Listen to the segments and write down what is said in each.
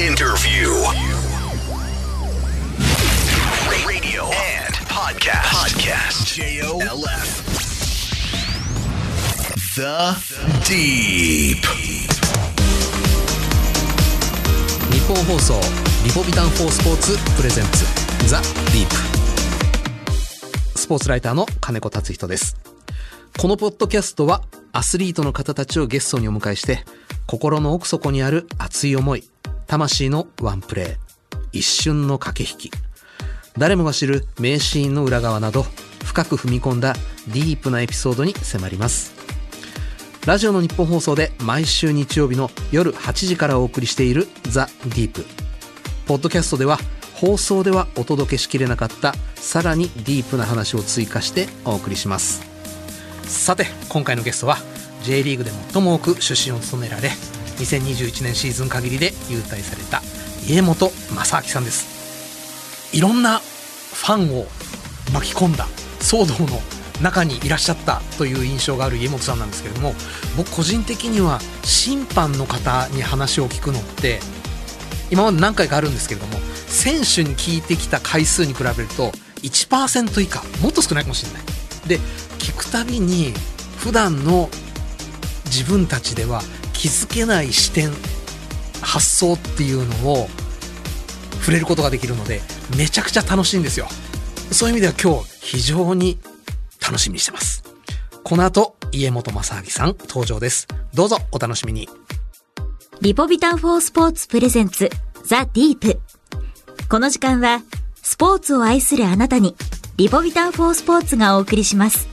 Interview. Radio and podcast. Podcast. J-O-L-F. The Deep. 日本放送リポビタン4スポーツプレゼンツザ・ディープスポーツライターの金子達人ですこのポッドキャストはアスリートの方たちをゲストにお迎えして心の奥底にある熱い思い魂のワンプレー一瞬の駆け引き。誰もが知る名シーンの裏側など深く踏み込んだディープなエピソードに迫ります。ラジオの日本放送で毎週日曜日の夜8時からお送りしているザ・ディープ。ポッドキャストでは放送ではお届けしきれなかったさらにディープな話を追加してお送りします。さて今回のゲストは J リーグで最も多く出身を務められ2021年シーズン限りで優退された家本正明さんです。いろんなファンを巻き込んだ騒動の中にいらっしゃったという印象がある家本さんなんですけれども僕個人的には審判の方に話を聞くのって今まで何回かあるんですけれども選手に聞いてきた回数に比べると1%以下もっと少ないかもしれない。で聞くたびに普段の自分たちでは気づけない視点発想っていうのを触れることができるのでめちゃくちゃ楽しいんですよ。そういう意味では今日非常に楽しみにしてます。この後家本正明さん登場です。どうぞお楽しみに。リポビタンフォースポーツプレゼンツザ・ディープ。この時間はスポーツを愛するあなたにリポビタンフォースポーツがお送りします。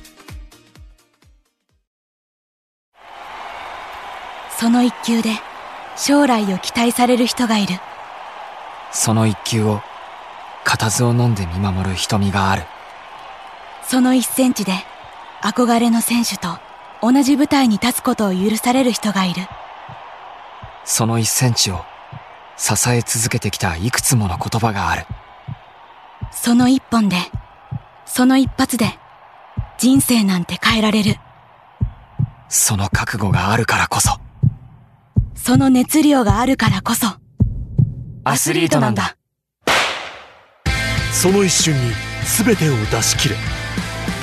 その一球で将来を期待される人がいる。その一球を固唾を飲んで見守る瞳がある。その一センチで憧れの選手と同じ舞台に立つことを許される人がいる。その一センチを支え続けてきたいくつもの言葉がある。その一本でその一発で人生なんて変えられる。その覚悟があるからこそその熱量があるからこそアスリートなんだ。その一瞬に全てを出し切れ。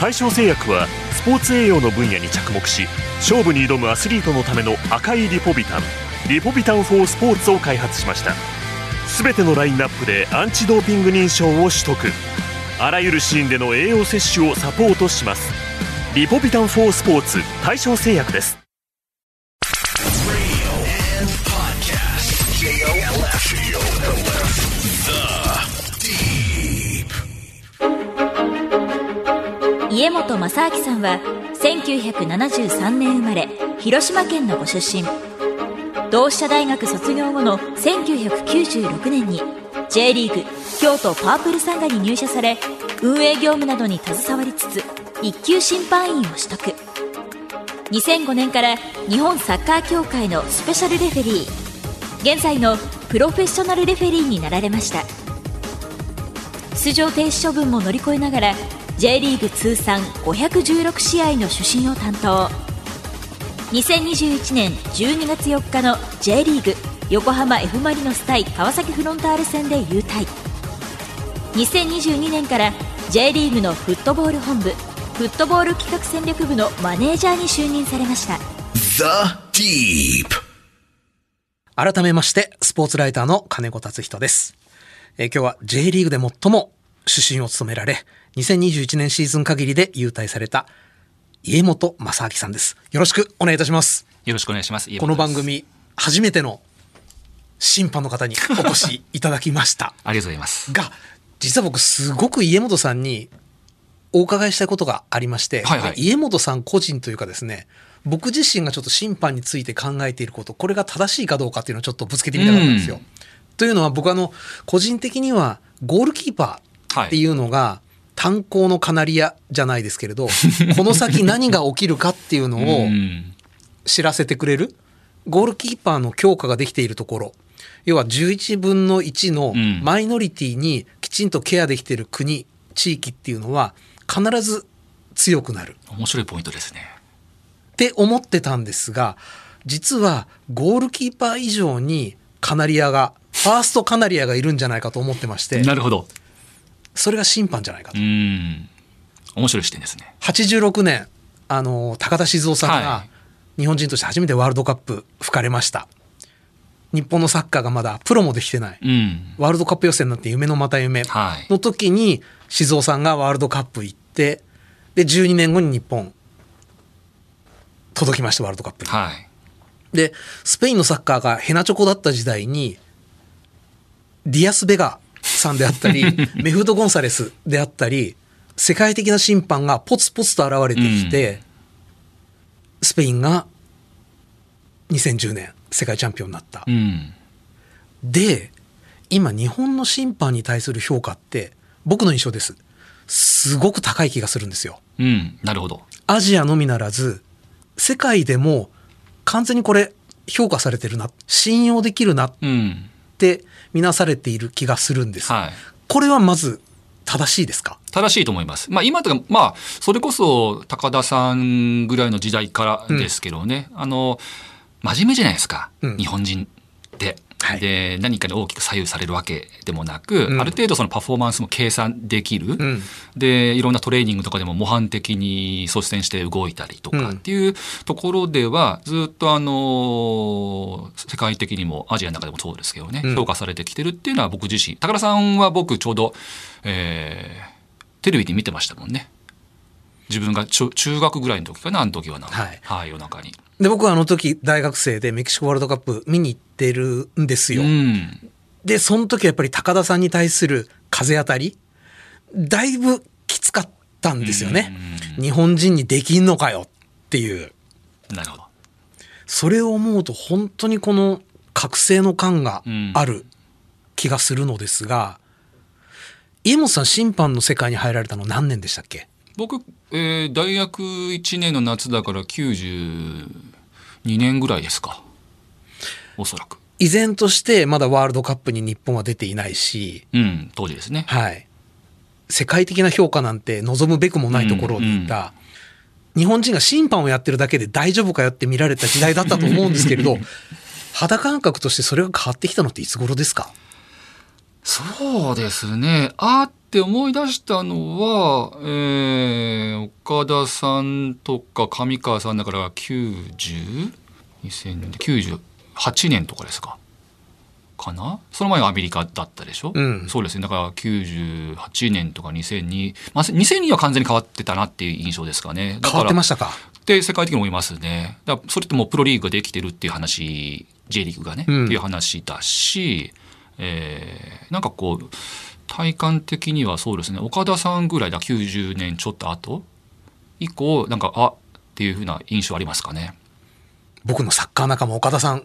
大正製薬はスポーツ栄養の分野に着目し勝負に挑むアスリートのための赤いリポビタンリポビタン4スポーツを開発しました。全てのラインナップでアンチドーピング認証を取得。あらゆるシーンでの栄養摂取をサポートします。リポビタン4スポーツ大正製薬です。正明さんは1973年生まれ広島県のご出身。同志社大学卒業後の1996年に J リーグ京都パープルサンガに入社され運営業務などに携わりつつ一級審判員を取得。2005年から日本サッカー協会のスペシャルレフェリー現在のプロフェッショナルレフェリーになられました。出場停止処分も乗り越えながら J リーグ通算516試合の主審を担当。2021年12月4日の J リーグ横浜 F・ マリノス対川崎フロンターレ戦で優退2022年から J リーグのフットボール本部フットボール企画戦略部のマネージャーに就任されました。The Deep. 改めましてスポーツライターの金子達人です、えー今日は J リーグで最も主審を務められ2021年シーズン限りで優退された家本正明さんです。よろしくお願いいたします。よろしくお願いします。この番組初めての審判の方にお越しいただきました。ありがとうございます。が実は僕すごく家本さんにお伺いしたいことがありまして、はいはい。家本さん個人というかですね僕自身がちょっと審判について考えていることこれが正しいかどうかっていうのをちょっとぶつけてみたかったんですよ。というのは僕あの個人的にはゴールキーパーっていうのが炭鉱のカナリアじゃないですけれど この先何が起きるかっていうのをうん。知らせてくれる？ゴールキーパーの強化ができているところ。要は11分の1のうん。マイノリティにきちんとケアできている国地域っていうのは必ず強くなる。面白いポイントですね。って思ってたんですが実はゴールキーパー以上にカナリアがファーストカナリアがいるんじゃないかと思ってまして、なるほど。それが審判じゃないかとう。ん。面白い視点ですね。86年、あの、高田静雄さんはが日本人として初めてワールドカップ吹かれました。日本のサッカーがまだプロもできてない。うん。ワールドカップ予選なんて夢のまた夢はい。の時に静雄さんがワールドカップ行って、で、12年後に日本、届きました、ワールドカップに。はい。で、スペインのサッカーがヘナチョコだった時代に、ディアス・ベガさんであったり、メフド・ゴンサレスであったり、世界的な審判がポツポツと現れてきて、スペインが2010年世界チャンピオンになった。うん。で、今日本の審判に対する評価って、僕の印象です。すごく高い気がするんですよ。うん。なるほど。アジアのみならず、世界でも完全にこれ評価されてるな、信用できるなっうん。て見なされている気がするんです。はい。これはまず正しいですか？正しいと思います。まあ今とか、まあ、それこそ高田さんぐらいの時代からですけどね、あの、真面目じゃないですか、うん日本人って。はいで、何かに大きく左右されるわけでもなく、うんある程度そのパフォーマンスも計算できる。うん。で、いろんなトレーニングとかでも模範的に率先して動いたりとかっていうところでは、ずっとあの、世界的にもアジアの中でもそうですけどね、うん評価されてきてるっていうのは僕自身。高田さんは僕ちょうど、えーテレビで見てましたもんね。自分が中学ぐらいの時かな、あの時はな。はいはい、夜中に。で、僕はあの時大学生でメキシコワールドカップ見に行ってるんですよ。うん。で、その時はやっぱり高田さんに対する風当たり、だいぶきつかったんですよね。日本人にできんのかよっていう。なるほど。それを思うと本当にこの覚醒の感がある気がするのですが、家元さん審判の世界に入られたの何年でしたっけ？僕、えー大学1年の夏だから92年ぐらいですか。おそらく。依然としてまだワールドカップに日本は出ていないし、うん、当時ですね。はい。世界的な評価なんて望むべくもないところにいた、日本人が審判をやってるだけで大丈夫かよって見られた時代だったと思うんですけれど、肌感覚としてそれが変わってきたのっていつ頃ですか？そうですね。あーって思い出したのは、えー、岡田さんとか上川さんだから 90?2000 年で98年とかですか？かな？その前はアメリカだったでしょ、うんそうですね。だから98年とか2002、まあ、2002は完全に変わってたなっていう印象ですかね。だ変わってまししたか？で世界的に思いますね。だそれってもうプロリーグができてるっていう話 J リーグがね、うんっていう話だし、えーなんかこう体感的にはそうですね岡田さんぐらいだ90年ちょっと後？以降なんかあっていうふうな印象ありますかね。僕のサッカー仲間岡田さん、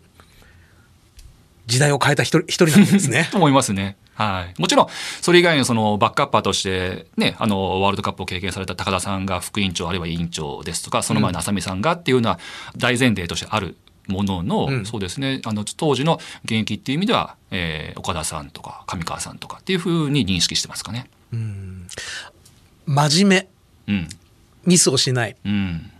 時代を変えた一人一人なんですねと。思いますね。はい。もちろん、それ以外のそのバックアッパーとして、ね、あの、ワールドカップを経験された高田さんが副委員長、あるいは委員長ですとか、その前の浅見さんがっていうのは大前提としてあるものの、うんそうですね、あの、当時の現役っていう意味では、えー岡田さんとか上川さんとかっていうふうに認識してますかね。真面目、うん。ミスをしない。うん。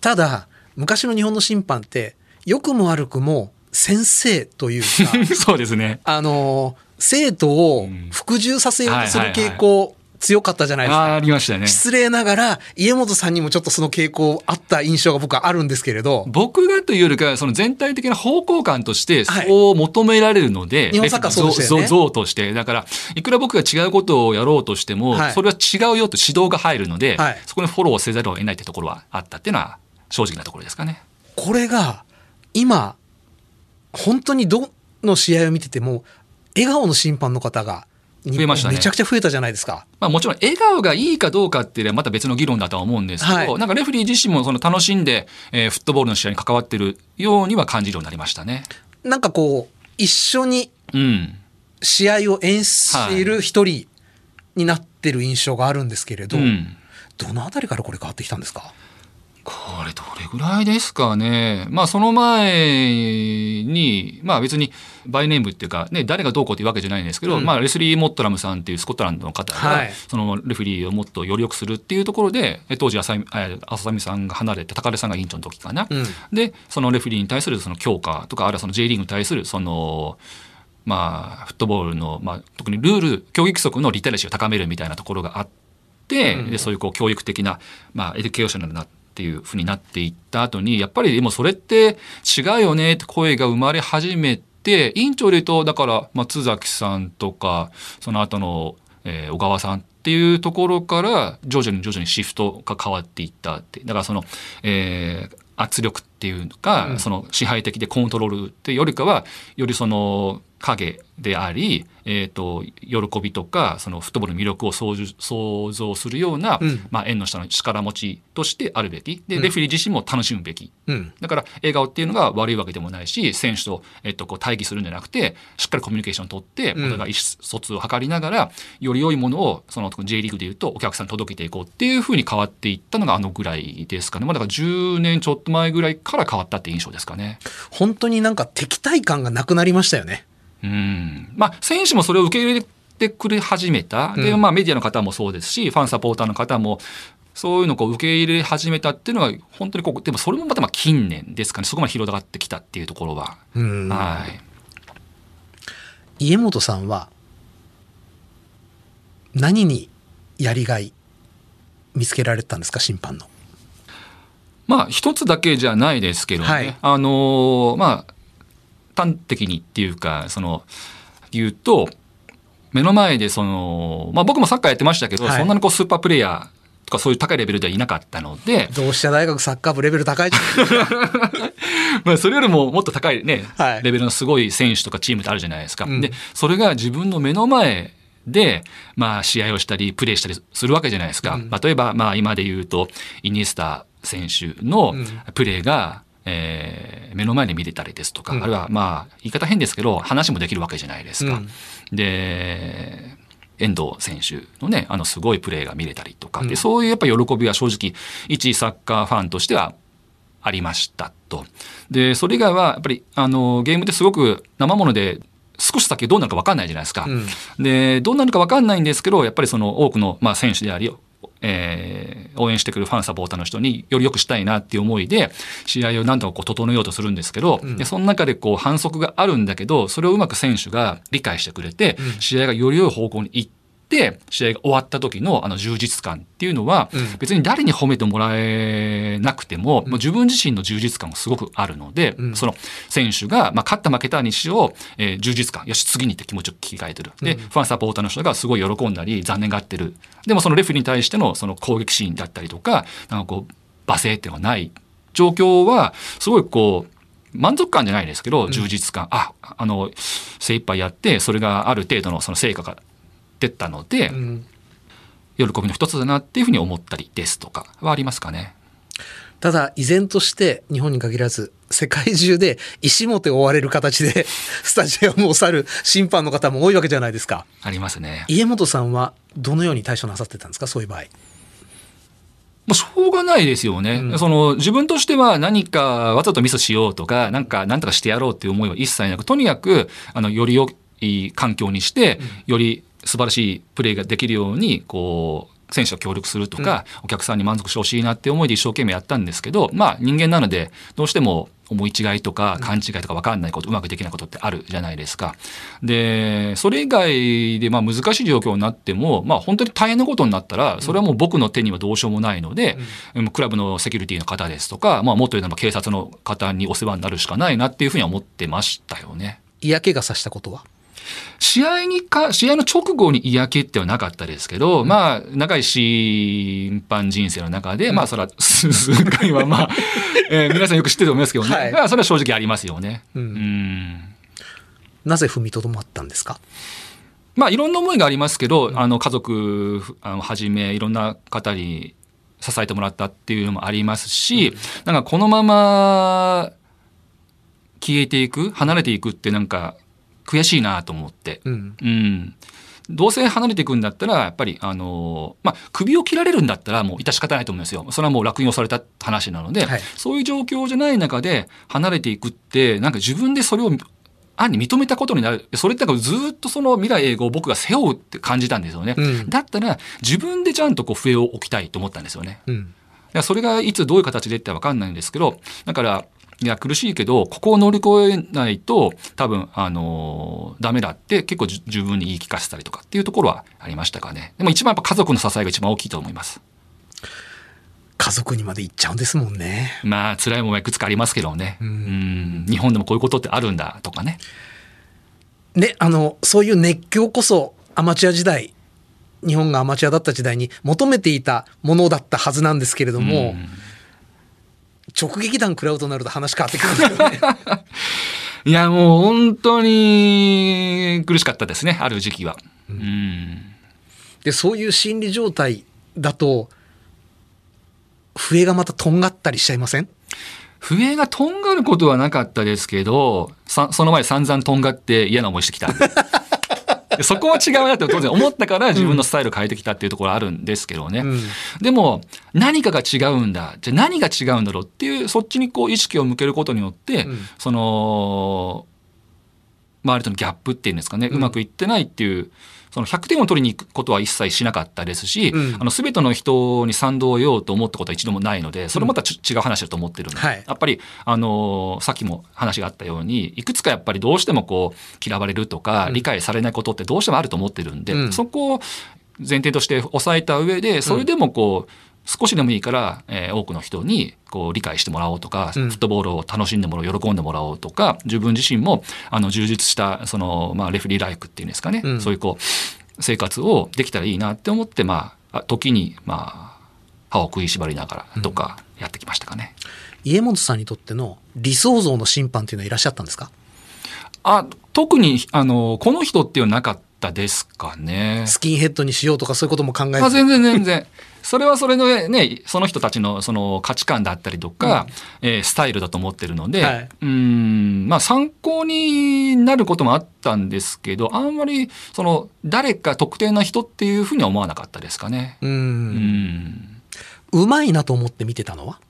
ただ、昔の日本の審判って、良くも悪くも先生というか、そうですね。あの、生徒を服従させようとする傾向強かったじゃないですか。ありましたね。失礼ながら、家元さんにもちょっとその傾向あった印象が僕はあるんですけれど、僕がというよりかその全体的な方向感としてはいそう求められるので、日本サッカーそうでしたよね像像としてだからいくら僕が違うことをやろうとしても、はいそれは違うよと指導が入るので、はいそこにフォローせざるを得ないってところはあったっていうのは正直なところですかね。これが今、本当にどの試合を見てても、笑顔の審判の方が、日増えましたねめちゃくちゃ増えたじゃないですか。まあ、もちろん笑顔がいいかどうかっていうのはまた別の議論だとは思うんですけど、はいなんかレフェリー自身もその楽しんで、えーフットボールの試合に関わってるようには感じるようになりましたね。なんかこう、一緒にうん。試合を演出している一人になってる印象があるんですけれど、うん。どのあたりからこれ変わってきたんですか？これどれぐらいですかね。まあその前に、まあ別にバイネームっていうかね、誰がどうこうっていうわけじゃないんですけど、うんまあレスリー・モットラムさんっていうスコットランドの方が、はいそのレフェリーをもっとより良くするっていうところで、え当時浅見、え浅見さんが離れて、高出さんが委員長の時かな。うんで、そのレフェリーに対するその強化とか、あるいはその J リーグに対するその、まあ、フットボールの、まあ、特にルール、競技規則のリテラシーを高めるみたいなところがあって、うんでそういうこう教育的な、まあ、 educational なっていうふうになっていった後に、やっぱりでもそれって違うよねって声が生まれ始めて、委員長で言うと、だから松崎さんとか、その後の、えー小川さんっていうところから徐々に徐々にシフトが変わっていったって。だからその、えー圧力っていうか、うんその支配的でコントロールっていうよりかは、よりその影であり、えっ、と、喜びとか、そのフットボールの魅力を想像想像するような、うんまあ縁の下の力持ちとしてあるべき。で、うんレフェリー自身も楽しむべき。うん。だから笑顔っていうのが悪いわけでもないし選手と、えっと、こう対峙するんじゃなくてしっかりコミュニケーションを取ってうんお互い意思疎通を図りながら、より良いものをその J リーグでいうとお客さんに届けていこうっていうふうに変わっていったのがあのぐらいですかね、まあ、だから10年ちょっと前ぐらいから変わったって印象ですかね。本当になんか敵対感がなくなりましたよね。うん。まあ、選手もそれを受け入れてくれ始めた、でうん。まあ、メディアの方もそうですしファンサポーターの方もそういうのをこう受け入れ始めたっていうのは本当にこうでもそれもまたまあ近年ですかね。そこまで広がってきたっていうところは。うん。はい。家元さんは何にやりがい見つけられたんですか？審判の。まあ一つだけじゃないですけどね、はい。あのーまあ端的にっていうかその言うと目の前でその、まあ、僕もサッカーやってましたけど、はいそんなにこうスーパープレイヤーとかそういう高いレベルではいなかったので、同志社大学サッカー部レベル高いじゃ。まあ、それよりももっと高いね、はいレベルのすごい選手とかチームってあるじゃないですか。うんでそれが自分の目の前で、まあ、試合をしたりプレーしたりするわけじゃないですか。うん例えば、まあ、今で言うとイニエスタ選手のうんプレーが、えー目の前で見れたりですとか、うんあるいはまあ言い方変ですけど話もできるわけじゃないですか。うんで遠藤選手のねあのすごいプレーが見れたりとか、うんでそういうやっぱ喜びは正直一サッカーファンとしてはありましたと。でそれ以外はやっぱりあのゲームってすごく生もので少しだけどうなるか分かんないじゃないですか。うんでどうなるか分かんないんですけどやっぱりその多くの、まあ、選手であり、えー応援してくるファンサポーターの人により良くしたいなっていう思いで試合を何とかこう整えようとするんですけど、うん。でその中でこう反則があるんだけどそれをうまく選手が理解してくれて、うん。試合がより良い方向に行って試合が終わった時のあの充実感っていうのは、うん。別に誰に褒めてもらえなくても,、もう自分自身の充実感がすごくあるので、うん。その選手が、まあ、勝った負けたにしろ、えー充実感よし次にって気持ちを切り替えてる。で、うん。ファンサポーターの人がすごい喜んだり残念がってる。でもそのレフェリーに対してのその攻撃シーンだったりとかなんかこう罵声っていうのがない状況はすごいこう満足感じゃないですけど充実感、ああの精一杯やってそれがある程度のその成果が出たので、うん喜びの一つだなっていうふうに思ったりですとかはありますかね。ただ依然として日本に限らず世界中で石もて追われる形で スタジアムを去る審判の方も多いわけじゃないですかありますね。家元さんはどのように対処なさってたんですかそういう場合もうしょうがないですよね。うんその自分としては何かわざとミスしようとか、なんかなんとかしてやろうっていう思いは一切なく、とにかく、あの、より良い環境にして、より素晴らしいプレーができるように、こう、選手が協力するとか、お客さんに満足してほしいなって思いで一生懸命やったんですけど、まあ人間なので、どうしても思い違いとか勘違いとか分かんないこと、うまくできないことってあるじゃないですか。で、それ以外でまあ難しい状況になっても、まあ本当に大変なことになったら、それはもう僕の手にはどうしようもないので、うん。クラブのセキュリティの方ですとか、まあもっと言うならば警察の方にお世話になるしかないなっていうふうには思ってましたよね。嫌気がさしたことは？試合にか、試合の直後に嫌気ってはなかったですけど、まあ、長い審判人生の中で、まあ、それは数数回はまあ、えー皆さんよく知ってると思いますけどね。はい。まあ、それは正直ありますよね。うん。うん。なぜ踏みとどまったんですか？まあいろんな思いがありますけど、あの家族はじめいろんな方に支えてもらったっていうのもありますし、なんかこのまま消えていく離れていくってなんか悔しいなと思って。うんうん。どうせ離れていくんだったら、やっぱり、あの、まあ、首を切られるんだったら、もう致し方ないと思うんですよ。それはもう落用された話なので、はいそういう状況じゃない中で離れていくって、なんか自分でそれを暗に認めたことになる。それってずっとその未来永劫を僕が背負うって感じたんですよね。うんだったら、自分でちゃんとこう笛を置きたいと思ったんですよね。うんそれがいつどういう形でってわかんないんですけど、だから、いや、苦しいけど、ここを乗り越えないと、多分、あのーダメだって結構じ十分に言い聞かせたりとかっていうところはありましたかね。でも一番やっぱ家族の支えが一番大きいと思います。家族にまで行っちゃうんですもんね。まあ、辛いものはいくつかありますけどね。うん、日本でもこういうことってあるんだとかね。ね、あの、そういう熱狂こそアマチュア時代、日本がアマチュアだった時代に求めていたものだったはずなんですけれども、うん直撃弾食らうとなると話変わってくるよね。いや、もう本当に苦しかったですね、ある時期は。うんで、そういう心理状態だと、笛がまたとんがったりしちゃいません？笛がとんがることはなかったですけど、さその前散々とんがって嫌な思いしてきた。でそこは違うなって当然思ったから自分のスタイルを変えてきたっていうところあるんですけどね。うんでも何かが違うんだ。じゃあ何が違うんだろうっていう、そっちにこう意識を向けることによって、うんその、周りとのギャップっていうんですかね、うまくいってないっていう、その100点を取りに行くことは一切しなかったですし、うん。あの全ての人に賛同を得ようと思ったことは一度もないので、それまたち違う話だと思ってるので、はい。やっぱり、あのーさっきも話があったように、いくつかやっぱりどうしてもこう、嫌われるとか、理解されないことってどうしてもあると思ってるんで、うん。そこを前提として抑えた上で、それでもこう、少しでもいいから、えー多くの人にこう理解してもらおうとか、うんフットボールを楽しんでもらおう、喜んでもらおうとか、自分自身もあの充実したその、まあ、レフェリーライクっていうんですかね、うんそういうこう生活をできたらいいなって思って、まあ、あ時に、まあ、歯を食いしばりながらとかやってきましたかね。家元さんにとっての理想像の審判っていうのはいらっしゃったんですか？あ特にあのこの人っていうのはなかったですかね。スキンヘッドにしようとかそういうことも考えずあ全然全然。それはそれのね、その人たちのその価値観だったりとか、えースタイルだと思ってるので、はいうーん、まあ参考になることもあったんですけど、あんまりその誰か特定の人っていうふうには思わなかったですかね。ううんん。うまいなと思って見てたのは？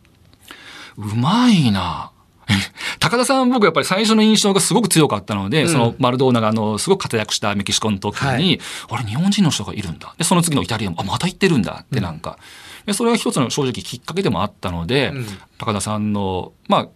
うまいな。高田さん僕やっぱり最初の印象がすごく強かったので、うん。そのマルドーナがあのすごく活躍したメキシコの時に、はい。あれ日本人の人がいるんだ。でその次のイタリアもあまた行ってるんだ。ってなんか、でそれは一つの正直きっかけでもあったので、うん。高田さんのまあ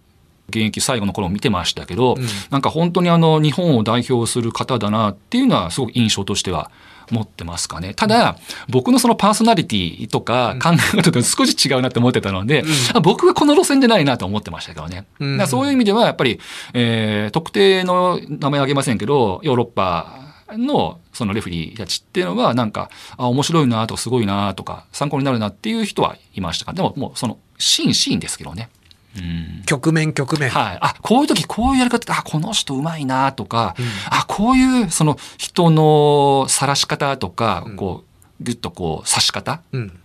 現役最後の頃も見てましたけど、うん。なんか本当にあの日本を代表する方だなっていうのはすごく印象としては持ってますかね。ただ、僕のそのパーソナリティとか考え方と少し違うなって思ってたので、あ僕はこの路線でないなと思ってましたけどね。うんだそういう意味ではやっぱり、えー特定の名前あげませんけど、ヨーロッパのそのレフェリーたちっていうのはなんか、あ、面白いなとかすごいなとか参考になるなっていう人はいましたから、でももうそのシーンシーンですけどね。うん。局面局面、はい。あ、こういう時こういうやり方、あ、この人うまいなとか、あ、こういうその人の晒し方とか、こう、ぐっとこう、刺し方うん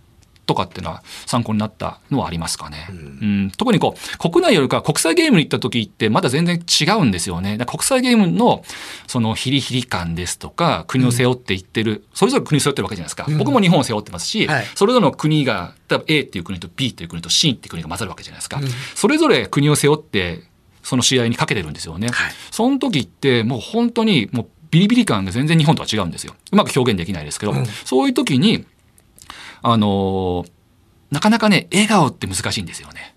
とかっていうのは参考になったのはありますかね。うん特にこう、国内よりか国際ゲームに行った時ってまだ全然違うんですよね。国際ゲームのそのヒリヒリ感ですとか、国を背負っていってる、それぞれ国を背負ってるわけじゃないですか。僕も日本を背負ってますし、はいそれぞれの国が、例えば A っていう国と B っていう国と C っていう国が混ざるわけじゃないですか。それぞれ国を背負って、その試合にかけてるんですよね。はいその時ってもう本当にもうビリビリ感が全然日本とは違うんですよ。うまく表現できないですけど、そういう時に、あのーなかなかね、笑顔って難しいんですよね。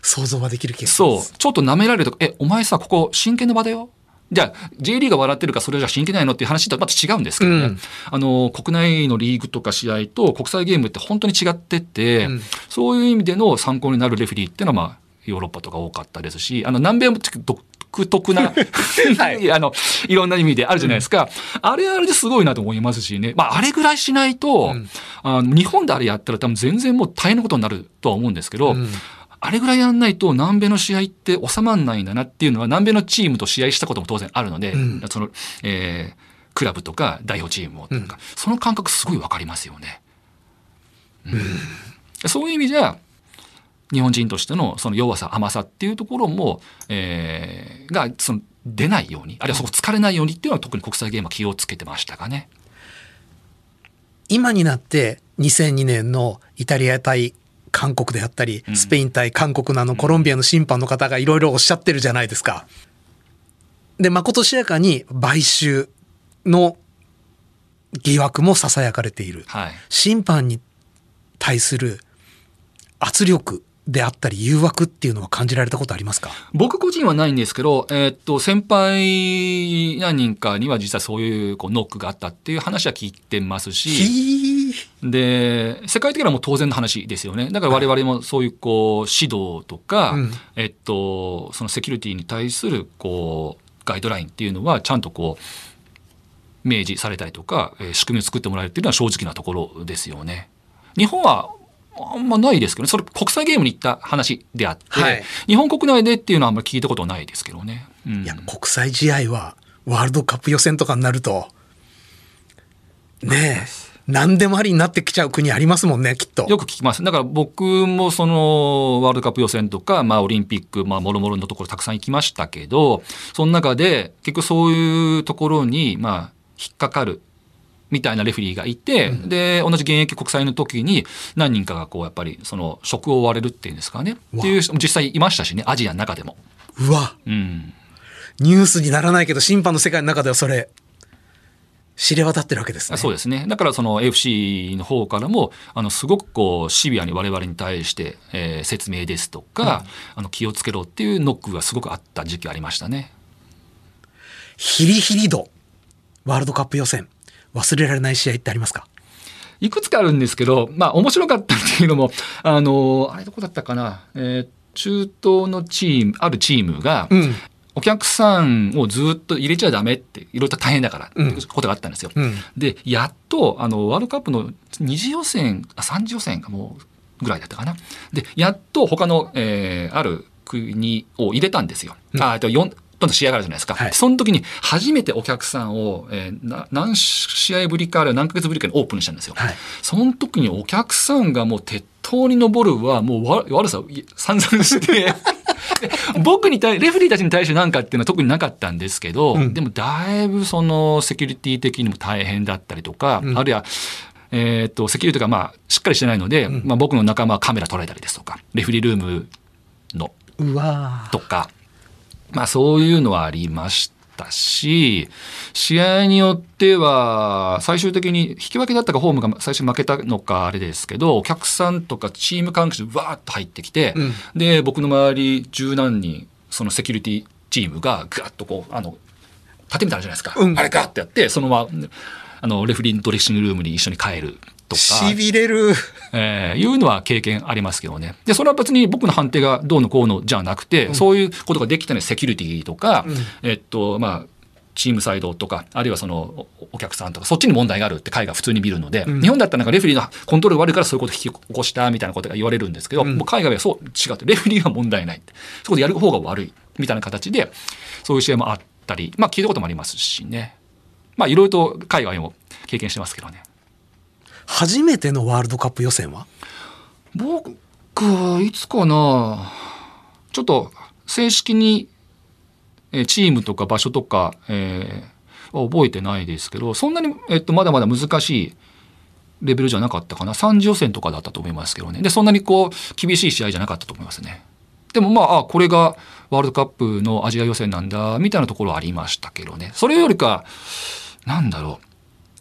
想像はできる気がしそう。ちょっと舐められるとか、え、お前さ、ここ真剣な場だよ？じゃあ、J リーが笑ってるからそれじゃ真剣ないのっていう話とはまた違うんですけどね。うんあの、国内のリーグとか試合と国際ゲームって本当に違ってて、うんそういう意味での参考になるレフェリーっていうのは、まあ、ヨーロッパとか多かったですし、あの、南米も独特な、はい。あの、いろんな意味であるじゃないですか。あれはあれですごいなと思いますしね。まあ、あれぐらいしないと、うん。あの日本であれやったら多分全然もう大変なことになるとは思うんですけど、うん。あれぐらいやんないと南米の試合って収まんないんだなっていうのは南米のチームと試合したことも当然あるので、うん。その、えークラブとか代表チームもとか、その感覚すごいわかりますよね。うん。そういう意味じゃ日本人としてのその弱さ甘さっていうところも、えーがその出ないようにあるいはそこ疲れないようにっていうのは特に国際ゲームは気をつけてましたかね。今になって2002年のイタリア対韓国であったり、スペイン対韓国のあのコロンビアの審判の方がいろいろおっしゃってるじゃないですか。で、まことしやかに買収の疑惑も囁かれている。はい。審判に対する圧力であったり誘惑っていうのは感じられたことありますか？僕個人はないんですけど、えーっと、先輩何人かには実際そういうこうノックがあったっていう話は聞いてますし、で、世界的にはもう当然の話ですよね。だから我々もそういうこう指導とか、うんえっと、そのセキュリティに対するこうガイドラインっていうのはちゃんとこう明示されたりとか、えー仕組みを作ってもらえるっていうのは正直なところですよね。日本はあんまないですけどね。それ国際ゲームに行った話であって、はい日本国内でっていうのはあんまり聞いたことないですけどね。うんいや、国際試合はワールドカップ予選とかになると、ねえ、何でもありになってきちゃう国ありますもんね、きっと。よく聞きます。だから僕もそのワールドカップ予選とか、まあオリンピック、まあもろもろのところたくさん行きましたけど、その中で結局そういうところに、まあ引っかかる。みたいなレフェリーがいて、で、同じ現役国際の時に何人かがこう、やっぱりその職を追われるっていうんですかね。っていう実際いましたしね、アジアの中でも。うわ、うん。ニュースにならないけど、審判の世界の中ではそれ、知れ渡ってるわけですね。そうですね。だからその FC の方からも、あの、すごくこう、シビアに我々に対して、えー説明ですとか、あの、気をつけろっていうノックがすごくあった時期ありましたね。ヒリヒリ度、ワールドカップ予選、忘れられない試合ってありますか？いくつかあるんですけど、まあ面白かったっていうのも、あの、あれどこだったかな、えー中東のチーム、あるチームが、うん。お客さんをずっと入れちゃダメって、いろいろと大変だからことがあったんですよ。うん。で、やっと、あの、ワールドカップの二次予選、あ、三次予選かもうぐらいだったかな。で、やっと他の、えーある国を入れたんですよ。あ、えっと、4、どんどん試合がるじゃないですか。はいその時に初めてお客さんを、えー何試合ぶりかあるいは何ヶ月ぶりかにオープンしたんですよ。はい。その時にお客さんがもう鉄塔に登るはもうわ悪さ散々して、僕に対、レフリーたちに対して何かっていうのは特になかったんですけど、うんでもだいぶそのセキュリティ的にも大変だったりとか、うんあるいは、えっと、セキュリティがまあしっかりしてないので、まあ僕の仲間はカメラ捉えたりですとか、レフリールームのうわとか、まあそういうのはありましたし、試合によっては、最終的に引き分けだったかホームが最初負けたのかあれですけど、お客さんとかチーム関係者わーっと入ってきて、うん。で、僕の周り十何人、そのセキュリティチームがぐわっとこう、あの、盾みたいじゃないですか。うん。あれガーってやって、そのまま、あの、レフェリーのドレッシングルームに一緒に帰るとか。しびれる。えーいうのは経験ありますけどね。で、それは別に僕の判定がどうのこうのじゃなくて、そういうことができたね、セキュリティとか、えっと、まあ、チームサイドとか、あるいはそのおお客さんとか、そっちに問題があるって海外普通に見るので、日本だったらなんかレフェリーのコントロール悪いからそういうこと引き起こしたみたいなことが言われるんですけど、もう海外はそう違って、レフェリーは問題ないって。そこでやる方が悪いみたいな形で、そういう試合もあったり、まあ聞いたこともありますしね。まあいろいろと海外も経験してますけどね。初めてのワールドカップ予選は？僕はいつかな。ちょっと正式にチームとか場所とか、えー覚えてないですけどそんなに、えっと、まだまだ難しいレベルじゃなかったかな。3次予選とかだったと思いますけどね。でそんなにこう厳しい試合じゃなかったと思いますね。でもまああこれがワールドカップのアジア予選なんだみたいなところはありましたけどね。それよりかなんだろう。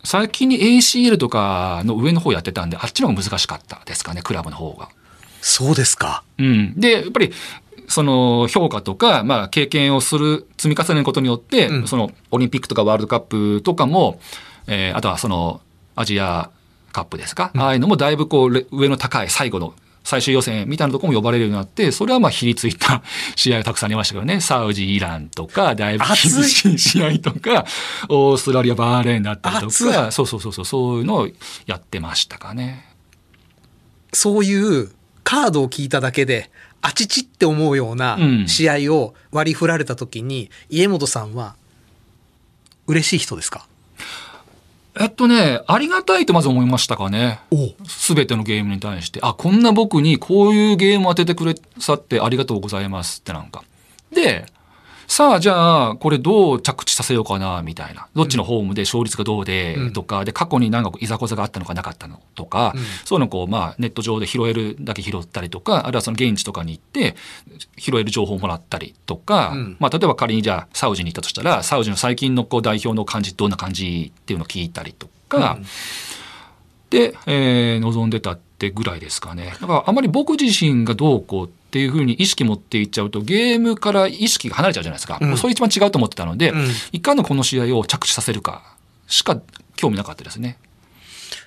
先に ACL とかの上の方やってたんであっちの方が難しかったですかねクラブの方が。そうですか。うん、でやっぱりその評価とか、まあ、経験をする積み重ねることによって、うんそのオリンピックとかワールドカップとかも、えーあとはそのアジアカップですか、ああいうのもだいぶこうレ上の高い最後の最終予選みたいなところも呼ばれるようになってそれはまあ比りついた 試合がたくさんありましたけどね。サウジイランとかだいぶ厳しい試合とかオーストラリアバーレーンだったりとかそうそうそうそうそういうのをやってましたかね。そういうカードを聞いただけで、あちちって思うようなうん。試合を割り振られた時に、家元さんは嬉しい人ですか？えっとね、ありがたいとまず思いましたかね。おすべてのゲームに対して、あ、こんな僕にこういうゲームを当ててくれさってありがとうございますってなんか。で、さあじゃあこれどう着地させようかなみたいな。どっちのホームで勝率がどうでうん。とか、で過去になんかいざこざがあったのかなかったのとか、うん。そういうのをこうまあネット上で拾えるだけ拾ったりとか、あるいはその現地とかに行って拾える情報をもらったりとか、うん。まあ例えば仮にじゃあサウジに行ったとしたら、サウジの最近のこう代表の感じどんな感じっていうのを聞いたりとか、で、えー臨んでたってぐらいですかね。だからあまり僕自身がどうこうっていうふうに意識持っていっちゃうとゲームから意識が離れちゃうじゃないですか。うんそれ一番違うと思ってたので、うんいかにこの試合を着地させるかしか興味なかったですね。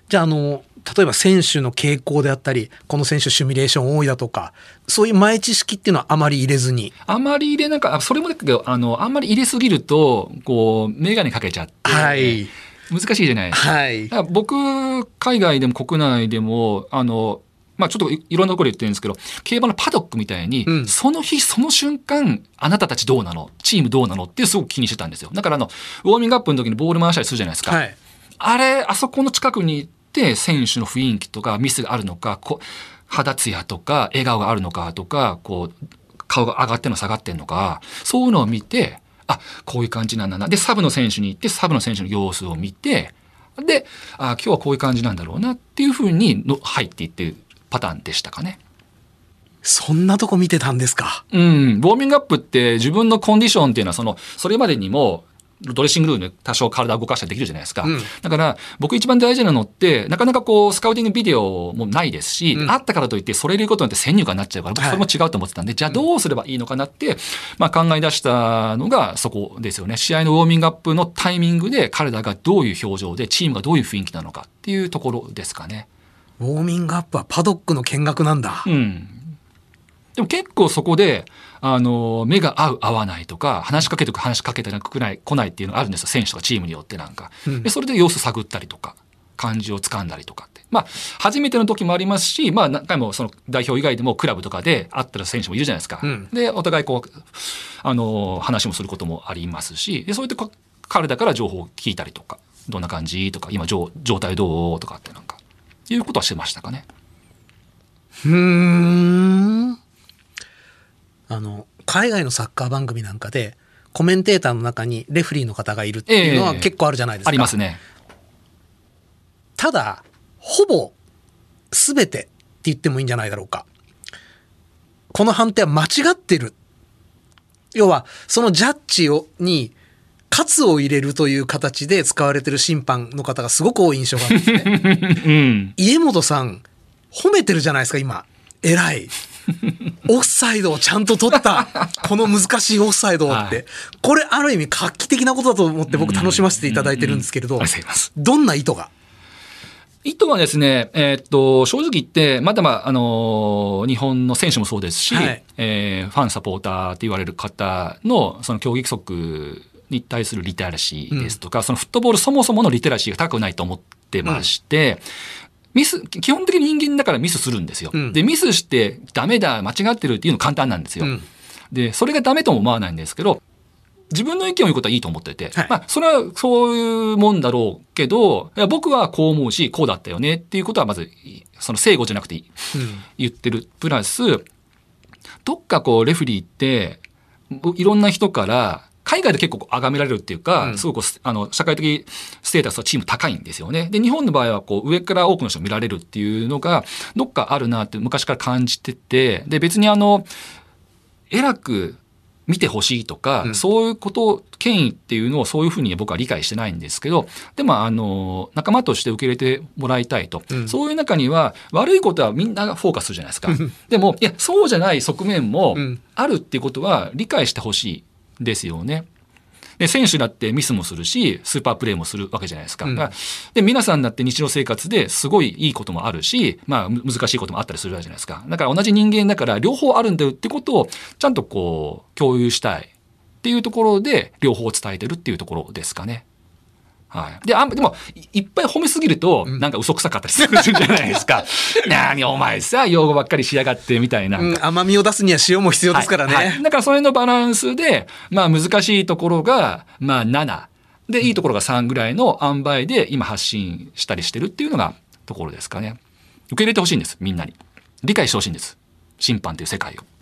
じゃあ、あの、例えば選手の傾向であったり、この選手シミュレーション多いだとか、そういう前知識っていうのはあまり入れずに。あまり入れなんか、あそれもだけど、あの、あんまり入れすぎると、こう、メガネかけちゃって、はい。難しいじゃないですか。はい僕、海外でも国内でも、あの、まあちょっといいろんなところで言ってるんですけど、競馬のパドックみたいに、うんその日その瞬間、あなたたちどうなの？チームどうなの？ってすごく気にしてたんですよ。だからあの、ウォーミングアップの時にボール回したりするじゃないですか。はい。あれ、あそこの近くに行って、選手の雰囲気とかミスがあるのか、こう肌ツヤとか、笑顔があるのかとか、こう、顔が上がってんの下がってんのか、そういうのを見て、あ、こういう感じなんだな。で、サブの選手に行って、サブの選手の様子を見て、で、あ今日はこういう感じなんだろうなっていうふうにの入っていってるパターンでしたかね。そんなとこ見てたんですか？うん、ウォーミングアップって自分のコンディションっていうのはそのそれまでにもドレッシングルームで多少体を動かしたりできるじゃないですか、うん。だから僕一番大事なのってなかなかこうスカウティングビデオもないですし、うん。あったからといってそれ入れることによって先入観になっちゃうから僕はい。それも違うと思ってたんで、じゃあどうすればいいのかなって、まあ、考え出したのがそこですよね。試合のウォーミングアップのタイミングで彼らがどういう表情でチームがどういう雰囲気なのかっていうところですかね。ウォーミングアップはパドックの見学なんだ。うん。でも結構そこで、あの、目が合う合わないとか、話しかけてく話しかけてくない、来ないっていうのがあるんですよ。選手とかチームによってなんか。うんで、それで様子探ったりとか、感じをつかんだりとかって。まあ、初めての時もありますし、まあ何回もその代表以外でもクラブとかで会ってる選手もいるじゃないですか。うんで、お互いこう、あの、話もすることもありますし、で、そうやってこ彼らから情報を聞いたりとか、どんな感じとか、今状状態どうとかってなんか、いうことはしてましたかね。ん。あの、海外のサッカー番組なんかで、コメンテーターの中にレフリーの方がいるっていうのはええ結構あるじゃないですか。ありますね。ただ、ほぼ全てって言ってもいいんじゃないだろうか。この判定は間違ってる。要は、そのジャッジをに、喝を入れるという形で使われてる審判の方がすごく多い印象があるんですね。うん。家元さん、褒めてるじゃないですか、今。偉い。オフサイドをちゃんと取った。この難しいオフサイドをって。はいこれ、ある意味画期的なことだと思って僕楽しませていただいてるんですけれどどんな意図が？意図はですね、えーっと、正直言って、まだまあ、あのー日本の選手もそうですし、はいえーファンサポーターって言われる方の、その競技規則に対するリテラシーですとか、そのフットボールそもそものリテラシーが高くないと思ってまして、ミス、基本的に人間だからミスするんですよ。うん。で、ミスしてダメだ、間違ってるっていうの簡単なんですよ。うん。で、それがダメとも思わないんですけど、自分の意見を言うことはいいと思ってて、はい。まあ、それはそういうもんだろうけど、いや僕はこう思うし、こうだったよねっていうことはまず、その正誤じゃなくて言ってる。プラス、どっかこう、レフリーって、いろんな人から、海外で結構崇められるっていうか、うんすごくあの社会的ステータスはチーム高いんですよね。で、日本の場合はこう上から多くの人見られるっていうのが、どっかあるなって昔から感じてて、で、別にあの、偉く見てほしいとか、うんそういうこと、権威っていうのをそういうふうに僕は理解してないんですけど、でもあの、仲間として受け入れてもらいたいと。うんそういう中には悪いことはみんながフォーカスするじゃないですか。でも、いや、そうじゃない側面もうんあるっていうことは理解してほしいですよね。で、選手だってミスもするし、スーパープレーもするわけじゃないですか。うんで、皆さんだって日常生活ですごいいいこともあるし、まあ、む難しいこともあったりするわけじゃないですか。だから同じ人間だから両方あるんだよってことをちゃんとこう、共有したいっていうところで、両方伝えてるっていうところですかね。はい。で、あんでも、いいっぱい褒めすぎると、なんか嘘くさかったりするじゃないですか。なにお前さ、用語ばっかりしやがってみたいな。うん、甘みを出すには塩も必要ですからね。はいはいだからそれのバランスで、まあ難しいところが、まあ7。で、いいところが3ぐらいの塩梅で今発信したりしてるっていうのがところですかね。受け入れてほしいんです、みんなに。理解してほしいんです。審判という世界を。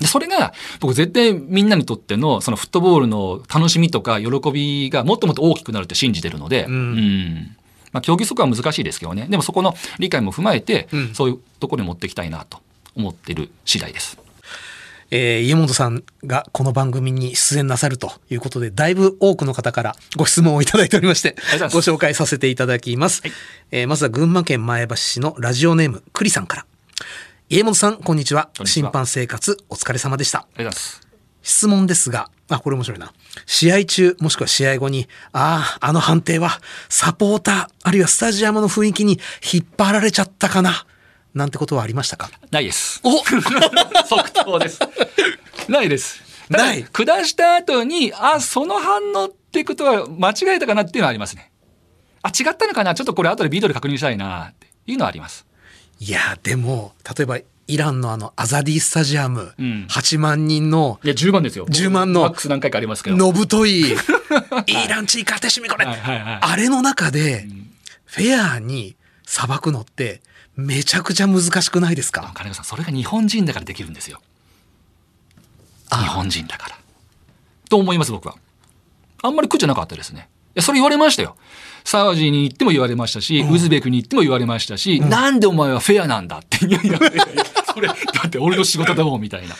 でそれが僕絶対みんなにとってのそのフットボールの楽しみとか喜びがもっともっと大きくなるって信じてるので、うん。まあ、競技則は難しいですけどね。でもそこの理解も踏まえて、うん。そういうところに持っていきたいなと思ってる次第です。えー家元さんがこの番組に出演なさるということで、だいぶ多くの方からご質問をいただいておりましてご紹介させていただきます。えーまずは群馬県前橋市のラジオネーム、栗さんから。家元さん、こんにちは。審判生活、お疲れ様でした。ありがとうございます。質問ですが、あ、これ面白いな。試合中、もしくは試合後に、ああ、あの判定は、サポーター、あるいはスタジアムの雰囲気に引っ張られちゃったかな、なんてことはありましたか？ないです。お 即答です。ないです。ない下した後に、あ、その反応ってことは間違えたかなっていうのはありますね。あ、違ったのかな？ちょっとこれ後でビデオで確認したいなっていうのはあります。いや、でも、例えば、イランのあの、アザディスタジアム、うん8万人の、いや、10万ですよ。10万のマックス何回かありますけど。のぶとい、イランチーカテシミこれ、はいはいはいあれの中で、フェアに裁くのって、めちゃくちゃ難しくないですか？金子さん、それが日本人だからできるんですよ。あ日本人だから。と思います、僕は。あんまり苦じゃなかったですね。いや、それ言われましたよ。サウジに行っても言われましたし、ウズベクに行っても言われましたし、なんでお前はフェアなんだって。いやいやそれ、だって俺の仕事だもん、みたいな。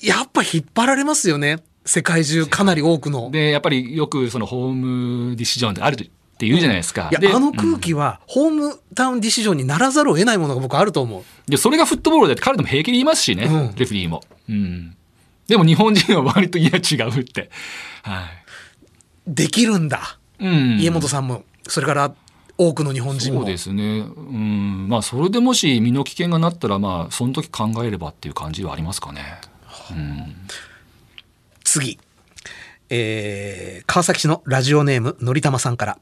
やっぱ引っ張られますよね。世界中かなり多くの。で、やっぱりよくそのホームディシジョンってあるって言うじゃないですか。でいや、あの空気は、ホームタウンディシジョンにならざるを得ないものが僕あると思う。で、それがフットボールだって彼でも平気で言いますしね、うんレフェリーも。うん。でも日本人は割といや違うって。はい。できるんだ。うん。家元さんも、それから多くの日本人も。そうですね。うん。まあ、それでもし身の危険がなったら、まあ、その時考えればっていう感じはありますかね。うん。次。えー、川崎市のラジオネーム、のりたまさんから。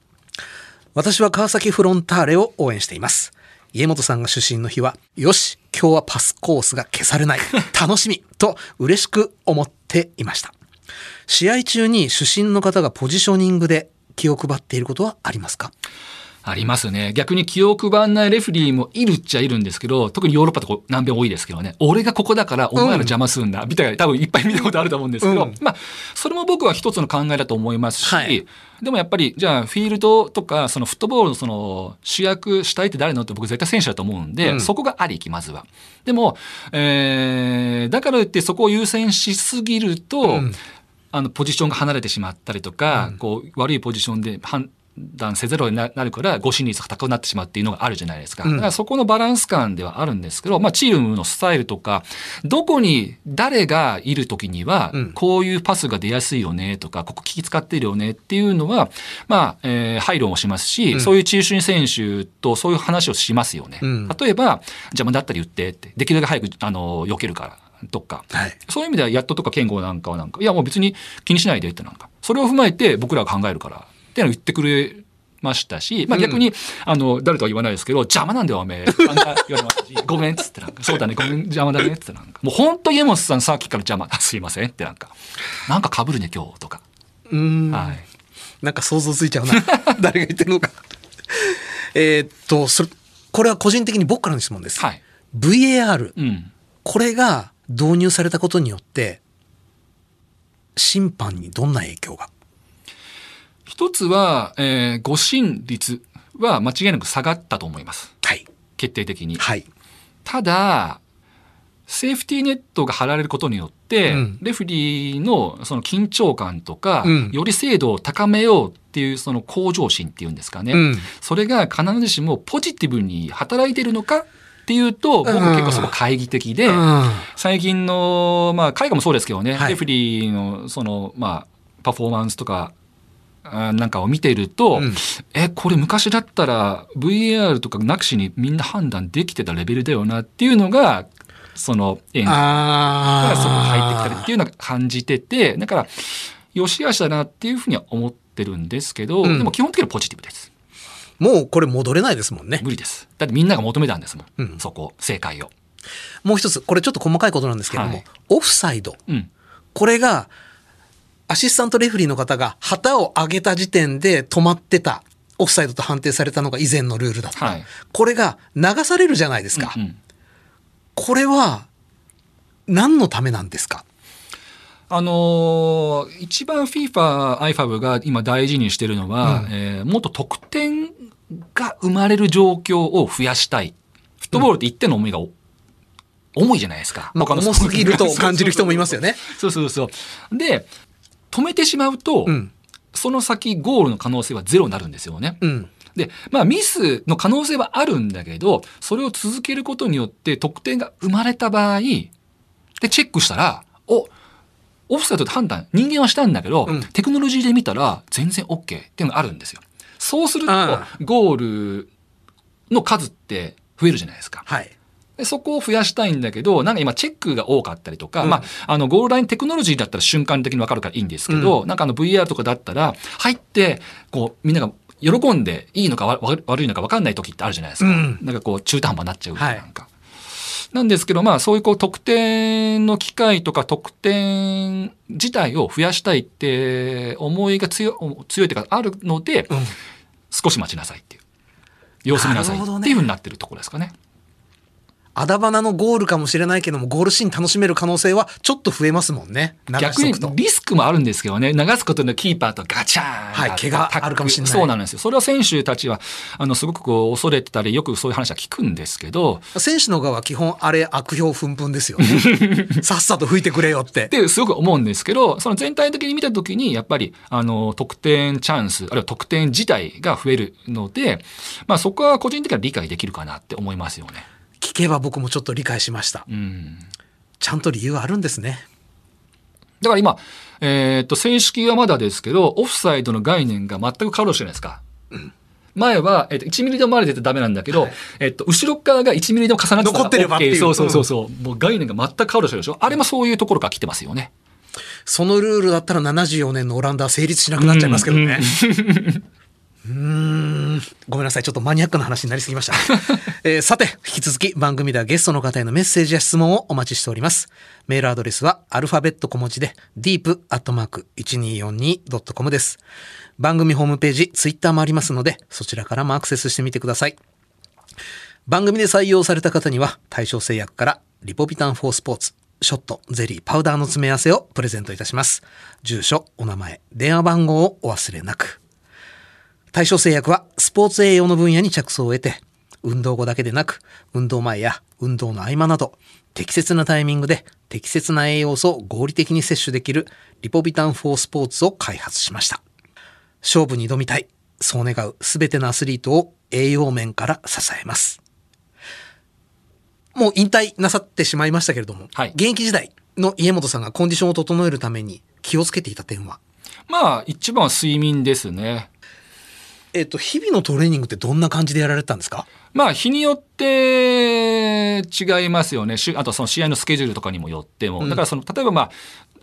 私は川崎フロンターレを応援しています。家元さんが出身の日は、よし、今日はパスコースが消されない。楽しみと嬉しく思っていました。試合中に主審の方がポジショニングで気を配っていることはありますか？ありますね。逆に気を配んないレフェリーもいるっちゃいるんですけど、特にヨーロッパとか南米多いですけどね、俺がここだからお前ら邪魔するんだ、みたいな、多分いっぱい見たことあると思うんですけど、うん。まあ、それも僕は一つの考えだと思いますし、はい。でもやっぱり、じゃあ、フィールドとか、そのフットボールのその主役したいって誰のって僕絶対選手だと思うんで、うん。そこがありき、まずは。でも、えーだからといってそこを優先しすぎると、うんあのポジションが離れてしまったりとか、こう悪いポジションで判断せざるを得なるから誤審率が高くなってしまうっていうのがあるじゃないですか。うんだからそこのバランス感ではあるんですけど、まあチームのスタイルとか、どこに誰がいる時にはうん、こういうパスが出やすいよねとか、ここ気使ってるよねっていうのは、まあ、えー配慮もしますし、うんそういう中心選手とそういう話をしますよね。うん例えば、邪魔だったら言ってって、できるだけ早く、あの、避けるから。とか、はい。そういう意味では、やっととか健吾なんかはなんか、いやもう別に気にしないでってなんか、それを踏まえて僕らが考えるから、っていうのを言ってくれましたし、まあ逆に、あの、誰とは言わないですけど、邪魔なんだよ、おめえ。あんな言われましたし、ごめんっつってなんか、そうだね、ごめん、邪魔だねっつってなんか、もう本当家元さんさっきから邪魔、あすいませんってなんか、なんか被るね、今日とか。うーん。はい。なんか想像ついちゃうな。誰が言ってるのか。えーっと、それ、これは個人的に僕からの質問です。はい。VAR、うん。これが導入されたことによって、審判にどんな影響が？一つは、えー誤審率は間違いなく下がったと思います。はい。決定的に。はい。ただ、セーフティーネットが張られることによって、うんレフェリーのその緊張感とか、うんより精度を高めようっていうその向上心っていうんですかね、うんそれが必ずしもポジティブに働いてるのかっていうと、僕結構そこ懐疑的で、うん。最近の、まあ、海外もそうですけどね、はい。レフェリーの、その、まあ、パフォーマンスとか、あなんかを見ていると、うん。え、これ昔だったら VAR とかなくしにみんな判断できてたレベルだよなっていうのが、その、演技あがそこに入ってきたりっていうのが感じてて、だから、よしあしだなっていうふうには思ってるんですけど、うん。でも基本的にはポジティブです。もうこれ戻れないですもんね。無理です。だってみんなが求めたんですもん。うんそこ、正解を。もう一つ、これちょっと細かいことなんですけれども、はいオフサイド。うん。これが、アシスタントレフェリーの方が旗を上げた時点で止まってた、オフサイドと判定されたのが以前のルールだった。はいこれが流されるじゃないですか。うんうんこれは、何のためなんですか？あのー一番 FIFA、IFAB が今大事にしてるのは、うんえーもっと得点が生まれる状況を増やしたい。フットボールって1点の思いがお重いじゃないですか。まあ、重すぎると 感じる人もいますよね。そうそうそう。で、止めてしまうと、うん。その先ゴールの可能性はゼロになるんですよね。うん。で、まあミスの可能性はあるんだけど、それを続けることによって得点が生まれた場合、で、チェックしたら、お、オフサイドって判断、人間はしたんだけど、うんテクノロジーで見たら全然 OK っていうのがあるんですよ。そうするとあ、ゴールの数って増えるじゃないですか。はい。でそこを増やしたいんだけど、なんか今チェックが多かったりとか、うんまあ、あの、ゴールラインテクノロジーだったら瞬間的にわかるからいいんですけど、なんかあの VR とかだったら、入って、こう、みんなが喜んでいいのか悪いのか分かんない時ってあるじゃないですか。うんなんかこう、中途半端になっちゃうはいなんか。なんですけど、まあ、そういうこう、得点の機会とか得点自体を増やしたいって思いが強い、強いというかあるので、うん。少し待ちなさいっていう。様子見なさいっていうふうになってるところですかね。あだ花のゴールかもしれないけども、ゴールシーン楽しめる可能性はちょっと増えますもんね。流逆に。リスクもあるんですけどね、流すことのキーパーとガチャーンはい怪我あるかもしれないそうなんですよ。それは選手たちは、あの、すごくこう、恐れてたり、よくそういう話は聞くんですけど、選手の側は基本あれ悪評ふんふんですよね。さっさと吹いてくれよってっ。てすごく思うんですけど、その全体的に見たときに、やっぱり、あの、得点チャンス、あるいは得点自体が増えるので、まあそこは個人的には理解できるかなって思いますよね。聞けば僕もちょっと理解しました。うん。ちゃんと理由あるんですね。だから今、えーっと、正式はまだですけど、オフサイドの概念が全く変わるじゃないですか。前は、えっと、1ミリでも前で出てダメなんだけど、えっと、後ろ側が1ミリでも重なってたら残ってればっていう OK そうそうそうそう。もう概念が全く変わるでしょ。あれもそういうところから来てますよね。そのルールだったら74年のオランダは成立しなくなっちゃいますけどね。うーんごめんなさい。ちょっとマニアックな話になりすぎました、ね えーさて、引き続き番組ではゲストの方へのメッセージや質問をお待ちしております。メールアドレスはアルファベット小文字で deep.1242.com です。番組ホームページ、ツイッターもありますので、そちらからもアクセスしてみてください。番組で採用された方には、対象製薬からリポビタン4スポーツ、ショット、ゼリー、パウダーの詰め合わせをプレゼントいたします。住所、お名前、電話番号をお忘れなく。対象製薬はスポーツ栄養の分野に着想を得て、運動後だけでなく、運動前や運動の合間など、適切なタイミングで適切な栄養素を合理的に摂取できるリポビタン4スポーツを開発しました。勝負に挑みたい。そう願うすべてのアスリートを栄養面から支えます。もう引退なさってしまいましたけれども、はい現役時代の家元さんがコンディションを整えるために気をつけていた点は？まあ、一番は睡眠ですね。えっ、と、日々のトレーニングってどんな感じでやられてたんですか？まあ、日によって違いますよね。しあとその試合のスケジュールとかにもよっても。うんだからその、例えばまあ、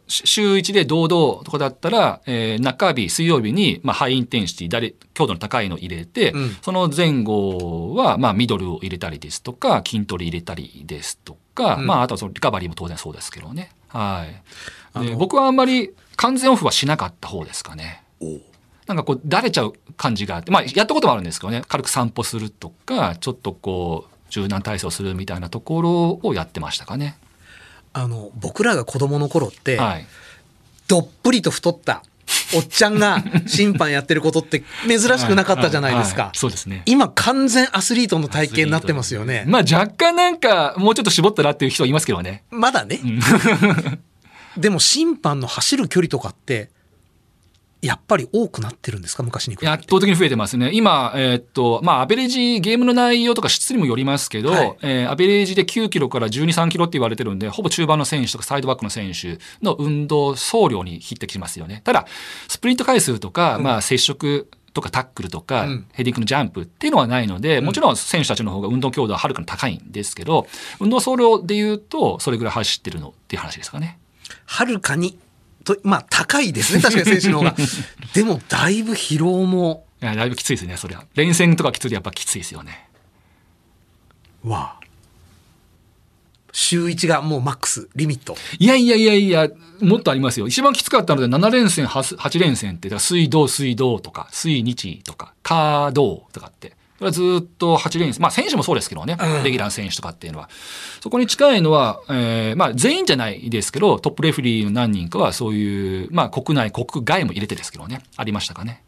し週1で堂々とかだったら、えー中日、水曜日に、まあ、ハイインテンシティ、誰、強度の高いのを入れて、うんその前後は、まあ、ミドルを入れたりですとか、筋トレ入れたりですとか、うんまあ、あとはそのリカバリーも当然そうですけどね。はい。あので僕はあんまり完全オフはしなかった方ですかね。なんかこう、だれちゃう感じがあって、まあ、やったこともあるんですけどね、軽く散歩するとか、ちょっとこう、柔軟体操するみたいなところをやってましたかね。あの、僕らが子供の頃って、はい。どっぷりと太ったおっちゃんが審判やってることって珍しくなかったじゃないですかはは。そうですね。今完全アスリートの体型になってますよね。まあ若干なんか、もうちょっと絞ったらっていう人はいますけどね。まだね。でも審判の走る距離とかって、やっぱり多くなってるんですか？昔に比べて。圧倒的に増えてますね。今、えーっと、まあ、アベレージ、ゲームの内容とか質にもよりますけど、はいえーアベレージで9キロから12、3キロって言われてるんで、ほぼ中盤の選手とかサイドバックの選手の運動総量に匹敵しますよね。ただ、スプリント回数とか、まあ、接触、とかタックルとか、うんヘディングのジャンプっていうのはないので、もちろん選手たちの方が運動強度ははるかに高いんですけど、運動総量で言うと、それぐらい走ってるのっていう話ですかね。はるかに、と、まあ高いですね。確かに選手の方が。でもだいぶ疲労も、いやだいぶきついですね、それは。連戦とかきついとやっぱきついですよね。わあ週1がもうマックス、リミット。いやいやいやいや、もっとありますよ。一番きつかったので7連戦、8 8連戦って、水道、水道とか、水日とか、火道とかって。これはずっと8連戦。まあ選手もそうですけどね。うんレギュラー選手とかっていうのは。そこに近いのは、えーまあ全員じゃないですけど、トップレフェリーの何人かはそういう、まあ国内、国外も入れてですけどね。ありましたかね。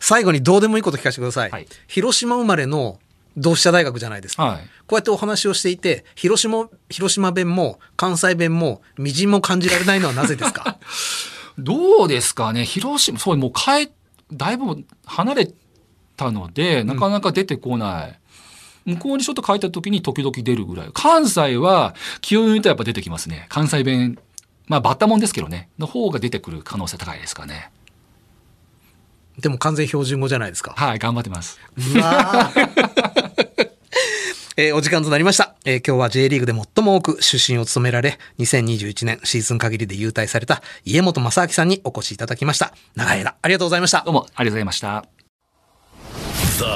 最後にどうでもいいこと聞かせてください。はい広島生まれの同志社大学じゃないですか。はい。こうやってお話をしていて、広島、広島弁も関西弁も、みじんも感じられないのはなぜですか？どうですかね広島、そう、もう帰、だいぶ離れたので、なかなか出てこない。向こうにちょっと帰った時に時々出るぐらい。関西は気を抜いたらやっぱ出てきますね。関西弁。まあ、バッタモンですけどね。の方が出てくる可能性高いですかね。でも完全標準語じゃないですか。はい、頑張ってます。えーお時間となりました、えー今日は J リーグで最も多く主審を務められ、2021年シーズン限りで優退された家本正明さんにお越しいただきました。長い間、ありがとうございましたどう。もありがとうございました。Deep.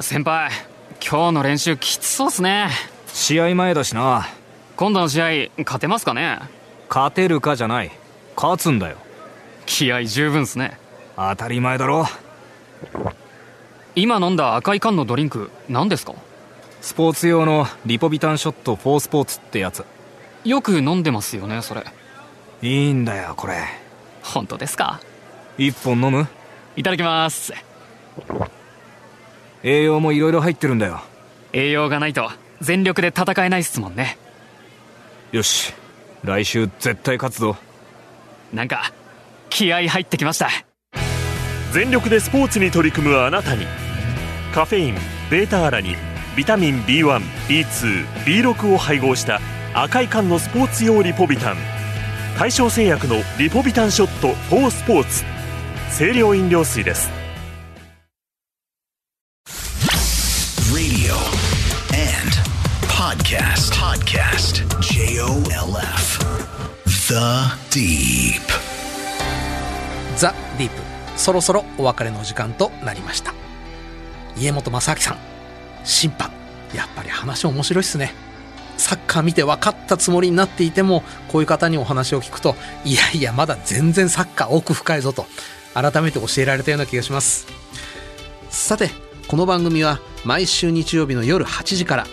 先輩今日の練習きつそうっすね。試合前だしな。今度の試合勝てますかね？勝てるかじゃない。勝つんだよ。気合十分っすね。当たり前だろ。今飲んだ赤い缶のドリンク何ですか？スポーツ用のリポビタンショット4スポーツってやつよく飲んでますよねそれ。いいんだよこれ。本当ですか？一本飲む？いただきます。栄養もいろいろ入ってるんだよ。栄養がないと全力で戦えないっすもんね。よし。来週絶対勝つぞ。なんか気合入ってきました。全力でスポーツに取り組むあなたにカフェインベータアラニンビタミン B1B2B6 を配合した赤い缶のスポーツ用リポビタン大正製薬のリポビタンショット4スポーツ清涼飲料水です Radio and podcast. Podcast. J O L F. The Deep. ザ・ディープ。そろそろお別れの時間となりました。家本正明さん、審判。やっぱり話面白いっすね。サッカー見て分かったつもりになっていても、こういう方にお話を聞くと、いやいや、まだ全然サッカー奥深いぞと、改めて教えられたような気がします。さて、この番組は毎週日曜日の夜8時から、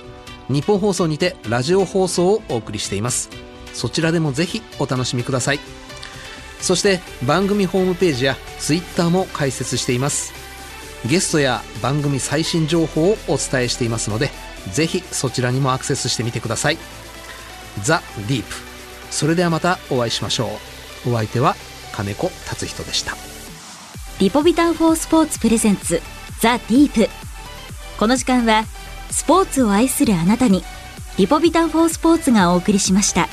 日本放送にてラジオ放送をお送りしています。そちらでもぜひお楽しみください。そして番組ホームページやツイッターも開設していますゲストや番組最新情報をお伝えしていますのでぜひそちらにもアクセスしてみてください。ザ・ディープ。それではまたお会いしましょう。お相手は金子達人でした。リポビタンフォースポーツプレゼンツザ・ディープ。この時間はスポーツを愛するあなたにリポビタンフォースポーツがお送りしました。